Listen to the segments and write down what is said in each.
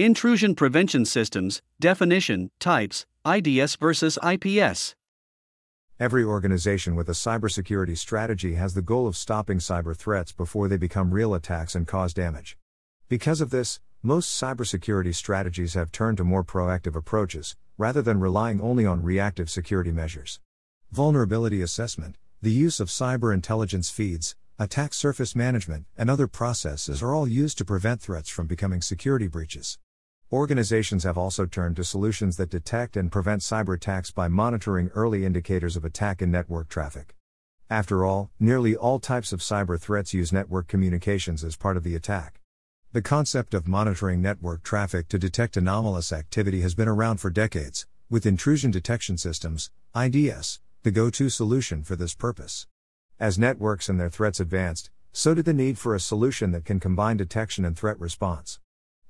Intrusion Prevention Systems, Definition, Types, IDS versus IPS. Every organization with a cybersecurity strategy has the goal of stopping cyber threats before they become real attacks and cause damage. Because of this, most cybersecurity strategies have turned to more proactive approaches, rather than relying only on reactive security measures. Vulnerability assessment, the use of cyber intelligence feeds, attack surface management, and other processes are all used to prevent threats from becoming security breaches. Organizations have also turned to solutions that detect and prevent cyber attacks by monitoring early indicators of attack in network traffic. After all, nearly all types of cyber threats use network communications as part of the attack. The concept of monitoring network traffic to detect anomalous activity has been around for decades, with intrusion detection systems, IDS, the go to solution for this purpose. As networks and their threats advanced, so did the need for a solution that can combine detection and threat response.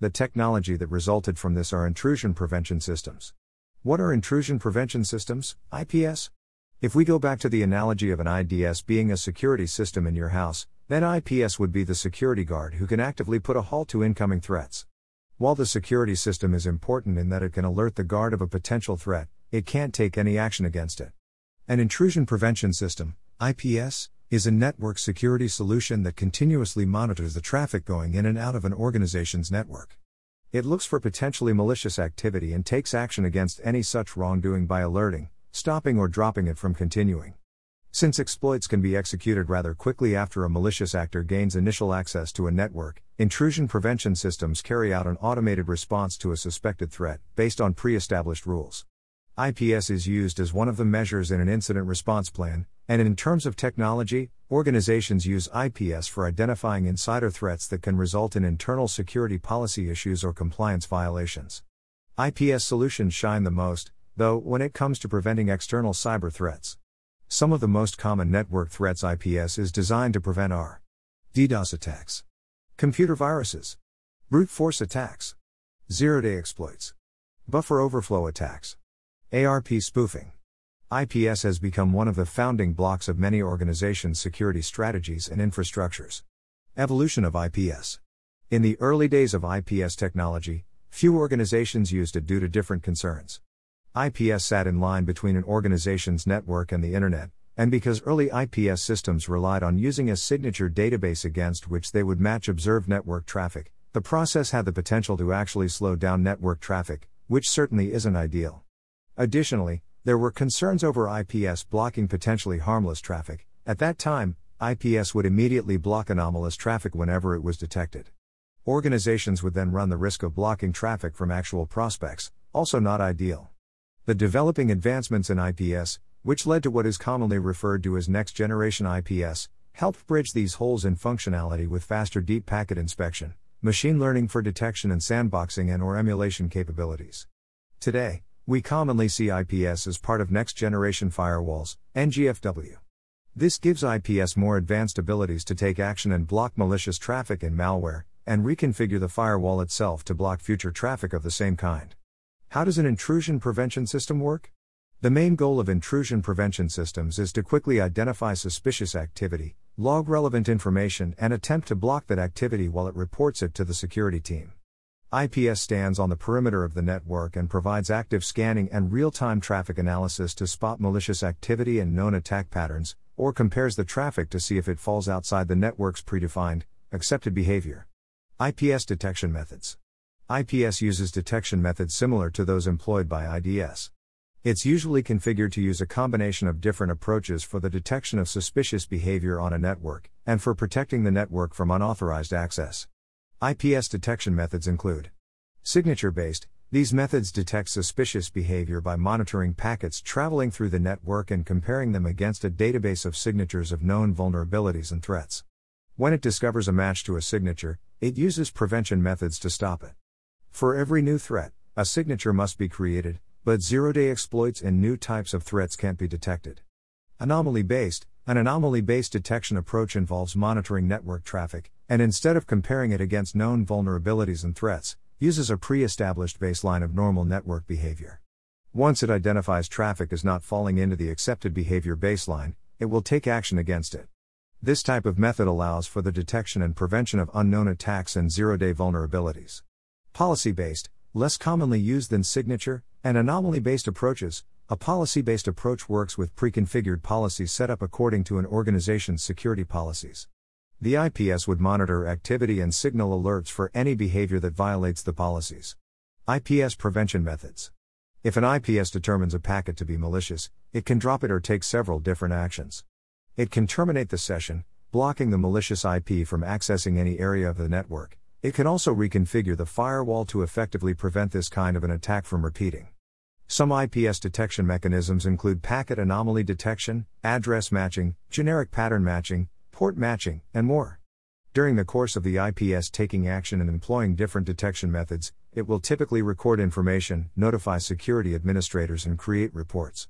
The technology that resulted from this are intrusion prevention systems. What are intrusion prevention systems, IPS? If we go back to the analogy of an IDS being a security system in your house, then IPS would be the security guard who can actively put a halt to incoming threats. While the security system is important in that it can alert the guard of a potential threat, it can't take any action against it. An intrusion prevention system, IPS, is a network security solution that continuously monitors the traffic going in and out of an organization's network. It looks for potentially malicious activity and takes action against any such wrongdoing by alerting, stopping, or dropping it from continuing. Since exploits can be executed rather quickly after a malicious actor gains initial access to a network, intrusion prevention systems carry out an automated response to a suspected threat, based on pre established rules. IPS is used as one of the measures in an incident response plan, and in terms of technology, organizations use IPS for identifying insider threats that can result in internal security policy issues or compliance violations. IPS solutions shine the most, though, when it comes to preventing external cyber threats. Some of the most common network threats IPS is designed to prevent are DDoS attacks, computer viruses, brute force attacks, zero day exploits, buffer overflow attacks, ARP spoofing. IPS has become one of the founding blocks of many organizations' security strategies and infrastructures. Evolution of IPS. In the early days of IPS technology, few organizations used it due to different concerns. IPS sat in line between an organization's network and the Internet, and because early IPS systems relied on using a signature database against which they would match observed network traffic, the process had the potential to actually slow down network traffic, which certainly isn't ideal. Additionally, there were concerns over IPS blocking potentially harmless traffic. At that time, IPS would immediately block anomalous traffic whenever it was detected. Organizations would then run the risk of blocking traffic from actual prospects, also not ideal. The developing advancements in IPS, which led to what is commonly referred to as next generation IPS, helped bridge these holes in functionality with faster deep packet inspection, machine learning for detection and sandboxing and or emulation capabilities. Today, we commonly see IPS as part of next generation firewalls, NGFW. This gives IPS more advanced abilities to take action and block malicious traffic and malware, and reconfigure the firewall itself to block future traffic of the same kind. How does an intrusion prevention system work? The main goal of intrusion prevention systems is to quickly identify suspicious activity, log relevant information, and attempt to block that activity while it reports it to the security team. IPS stands on the perimeter of the network and provides active scanning and real time traffic analysis to spot malicious activity and known attack patterns, or compares the traffic to see if it falls outside the network's predefined, accepted behavior. IPS detection methods. IPS uses detection methods similar to those employed by IDS. It's usually configured to use a combination of different approaches for the detection of suspicious behavior on a network, and for protecting the network from unauthorized access. IPS detection methods include signature based, these methods detect suspicious behavior by monitoring packets traveling through the network and comparing them against a database of signatures of known vulnerabilities and threats. When it discovers a match to a signature, it uses prevention methods to stop it. For every new threat, a signature must be created, but zero day exploits and new types of threats can't be detected. Anomaly based, an anomaly based detection approach involves monitoring network traffic, and instead of comparing it against known vulnerabilities and threats, uses a pre established baseline of normal network behavior. Once it identifies traffic as not falling into the accepted behavior baseline, it will take action against it. This type of method allows for the detection and prevention of unknown attacks and zero day vulnerabilities. Policy based, less commonly used than signature, and anomaly based approaches. A policy based approach works with pre configured policies set up according to an organization's security policies. The IPS would monitor activity and signal alerts for any behavior that violates the policies. IPS prevention methods. If an IPS determines a packet to be malicious, it can drop it or take several different actions. It can terminate the session, blocking the malicious IP from accessing any area of the network. It can also reconfigure the firewall to effectively prevent this kind of an attack from repeating. Some IPS detection mechanisms include packet anomaly detection, address matching, generic pattern matching, port matching, and more. During the course of the IPS taking action and employing different detection methods, it will typically record information, notify security administrators, and create reports.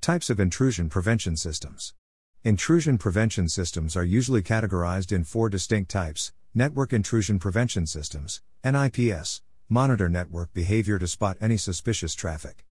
Types of intrusion prevention systems. Intrusion prevention systems are usually categorized in four distinct types Network Intrusion Prevention Systems, NIPS, monitor network behavior to spot any suspicious traffic.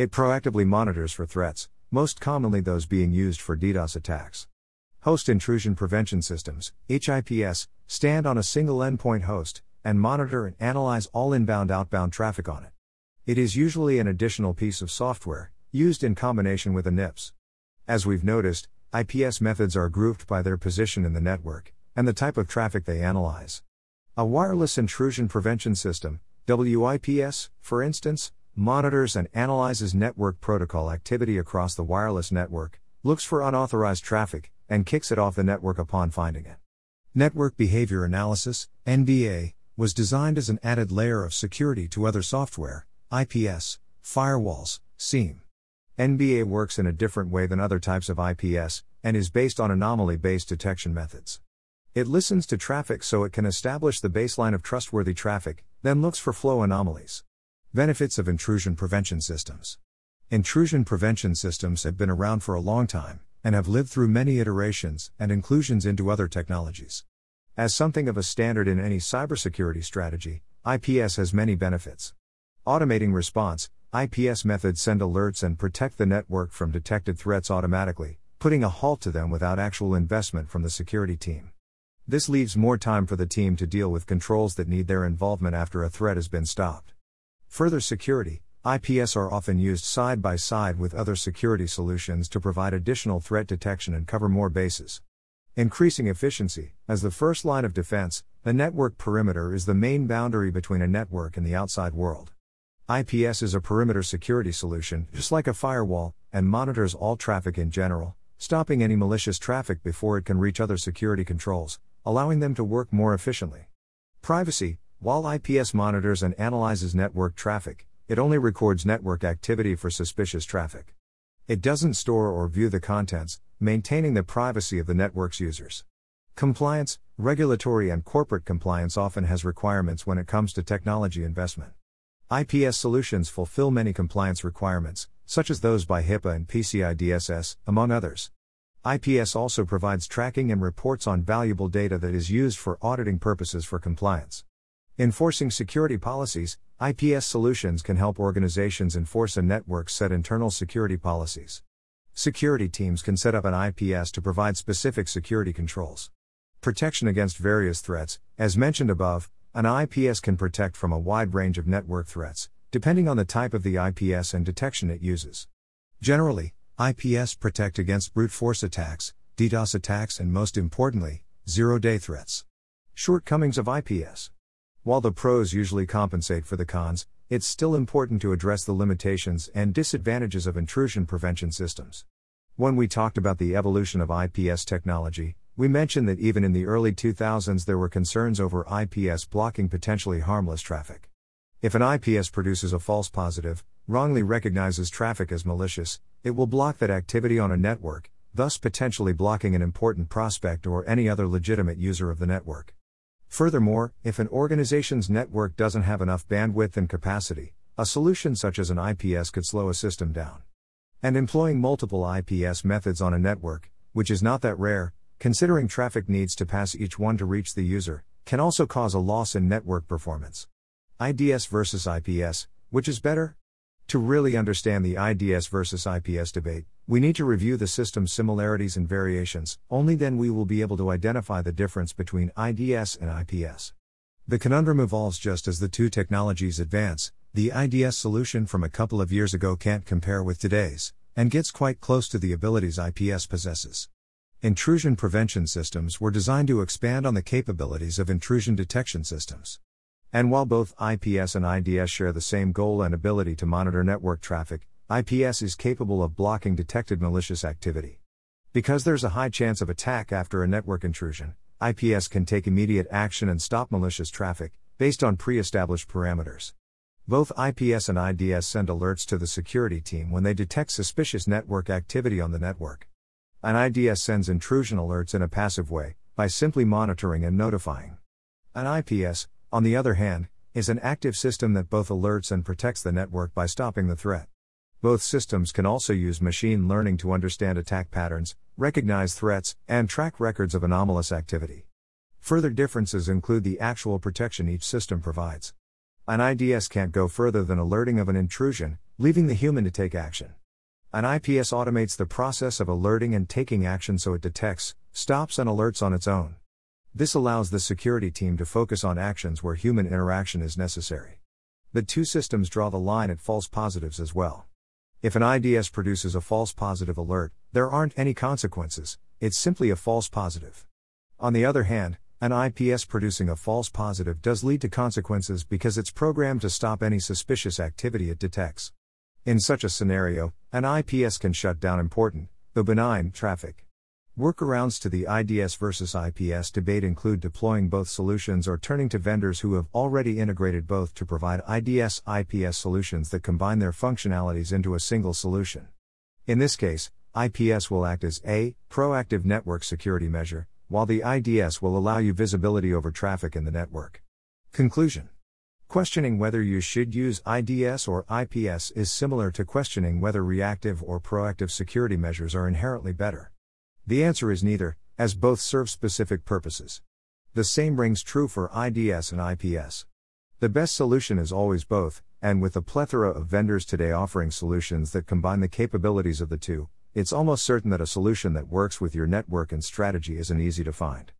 It proactively monitors for threats, most commonly those being used for DDoS attacks. Host Intrusion Prevention Systems, HIPS, stand on a single endpoint host and monitor and analyze all inbound outbound traffic on it. It is usually an additional piece of software, used in combination with a NIPS. As we've noticed, IPS methods are grouped by their position in the network and the type of traffic they analyze. A wireless intrusion prevention system, WIPS, for instance, monitors and analyzes network protocol activity across the wireless network, looks for unauthorized traffic, and kicks it off the network upon finding it. Network Behavior Analysis, NBA, was designed as an added layer of security to other software, IPS, firewalls, SIEM. NBA works in a different way than other types of IPS, and is based on anomaly based detection methods. It listens to traffic so it can establish the baseline of trustworthy traffic, then looks for flow anomalies. Benefits of intrusion prevention systems. Intrusion prevention systems have been around for a long time, and have lived through many iterations and inclusions into other technologies. As something of a standard in any cybersecurity strategy, IPS has many benefits. Automating response, IPS methods send alerts and protect the network from detected threats automatically, putting a halt to them without actual investment from the security team. This leaves more time for the team to deal with controls that need their involvement after a threat has been stopped. Further security, IPS are often used side by side with other security solutions to provide additional threat detection and cover more bases. Increasing efficiency, as the first line of defense, the network perimeter is the main boundary between a network and the outside world. IPS is a perimeter security solution, just like a firewall, and monitors all traffic in general, stopping any malicious traffic before it can reach other security controls, allowing them to work more efficiently. Privacy While IPS monitors and analyzes network traffic, it only records network activity for suspicious traffic. It doesn't store or view the contents, maintaining the privacy of the network's users. Compliance, regulatory, and corporate compliance often has requirements when it comes to technology investment. IPS solutions fulfill many compliance requirements, such as those by HIPAA and PCI DSS, among others. IPS also provides tracking and reports on valuable data that is used for auditing purposes for compliance. Enforcing security policies, IPS solutions can help organizations enforce a network's set internal security policies. Security teams can set up an IPS to provide specific security controls. Protection against various threats, as mentioned above, an IPS can protect from a wide range of network threats, depending on the type of the IPS and detection it uses. Generally, IPS protect against brute force attacks, DDoS attacks, and most importantly, zero day threats. Shortcomings of IPS. While the pros usually compensate for the cons, it's still important to address the limitations and disadvantages of intrusion prevention systems. When we talked about the evolution of IPS technology, we mentioned that even in the early 2000s there were concerns over IPS blocking potentially harmless traffic. If an IPS produces a false positive, wrongly recognizes traffic as malicious, it will block that activity on a network, thus potentially blocking an important prospect or any other legitimate user of the network. Furthermore, if an organization's network doesn't have enough bandwidth and capacity, a solution such as an IPS could slow a system down. And employing multiple IPS methods on a network, which is not that rare, considering traffic needs to pass each one to reach the user, can also cause a loss in network performance. IDS versus IPS, which is better? To really understand the IDS versus IPS debate, we need to review the system's similarities and variations, only then we will be able to identify the difference between IDS and IPS. The conundrum evolves just as the two technologies advance. The IDS solution from a couple of years ago can't compare with today's, and gets quite close to the abilities IPS possesses. Intrusion prevention systems were designed to expand on the capabilities of intrusion detection systems. And while both IPS and IDS share the same goal and ability to monitor network traffic, IPS is capable of blocking detected malicious activity. Because there's a high chance of attack after a network intrusion, IPS can take immediate action and stop malicious traffic, based on pre established parameters. Both IPS and IDS send alerts to the security team when they detect suspicious network activity on the network. An IDS sends intrusion alerts in a passive way, by simply monitoring and notifying. An IPS, on the other hand, is an active system that both alerts and protects the network by stopping the threat. Both systems can also use machine learning to understand attack patterns, recognize threats, and track records of anomalous activity. Further differences include the actual protection each system provides. An IDS can't go further than alerting of an intrusion, leaving the human to take action. An IPS automates the process of alerting and taking action so it detects, stops, and alerts on its own. This allows the security team to focus on actions where human interaction is necessary. The two systems draw the line at false positives as well. If an IDS produces a false positive alert, there aren't any consequences, it's simply a false positive. On the other hand, an IPS producing a false positive does lead to consequences because it's programmed to stop any suspicious activity it detects. In such a scenario, an IPS can shut down important, though benign, traffic. Workarounds to the IDS versus IPS debate include deploying both solutions or turning to vendors who have already integrated both to provide IDS IPS solutions that combine their functionalities into a single solution. In this case, IPS will act as a proactive network security measure, while the IDS will allow you visibility over traffic in the network. Conclusion Questioning whether you should use IDS or IPS is similar to questioning whether reactive or proactive security measures are inherently better. The answer is neither, as both serve specific purposes. The same rings true for IDS and IPS. The best solution is always both, and with the plethora of vendors today offering solutions that combine the capabilities of the two, it's almost certain that a solution that works with your network and strategy isn't easy to find.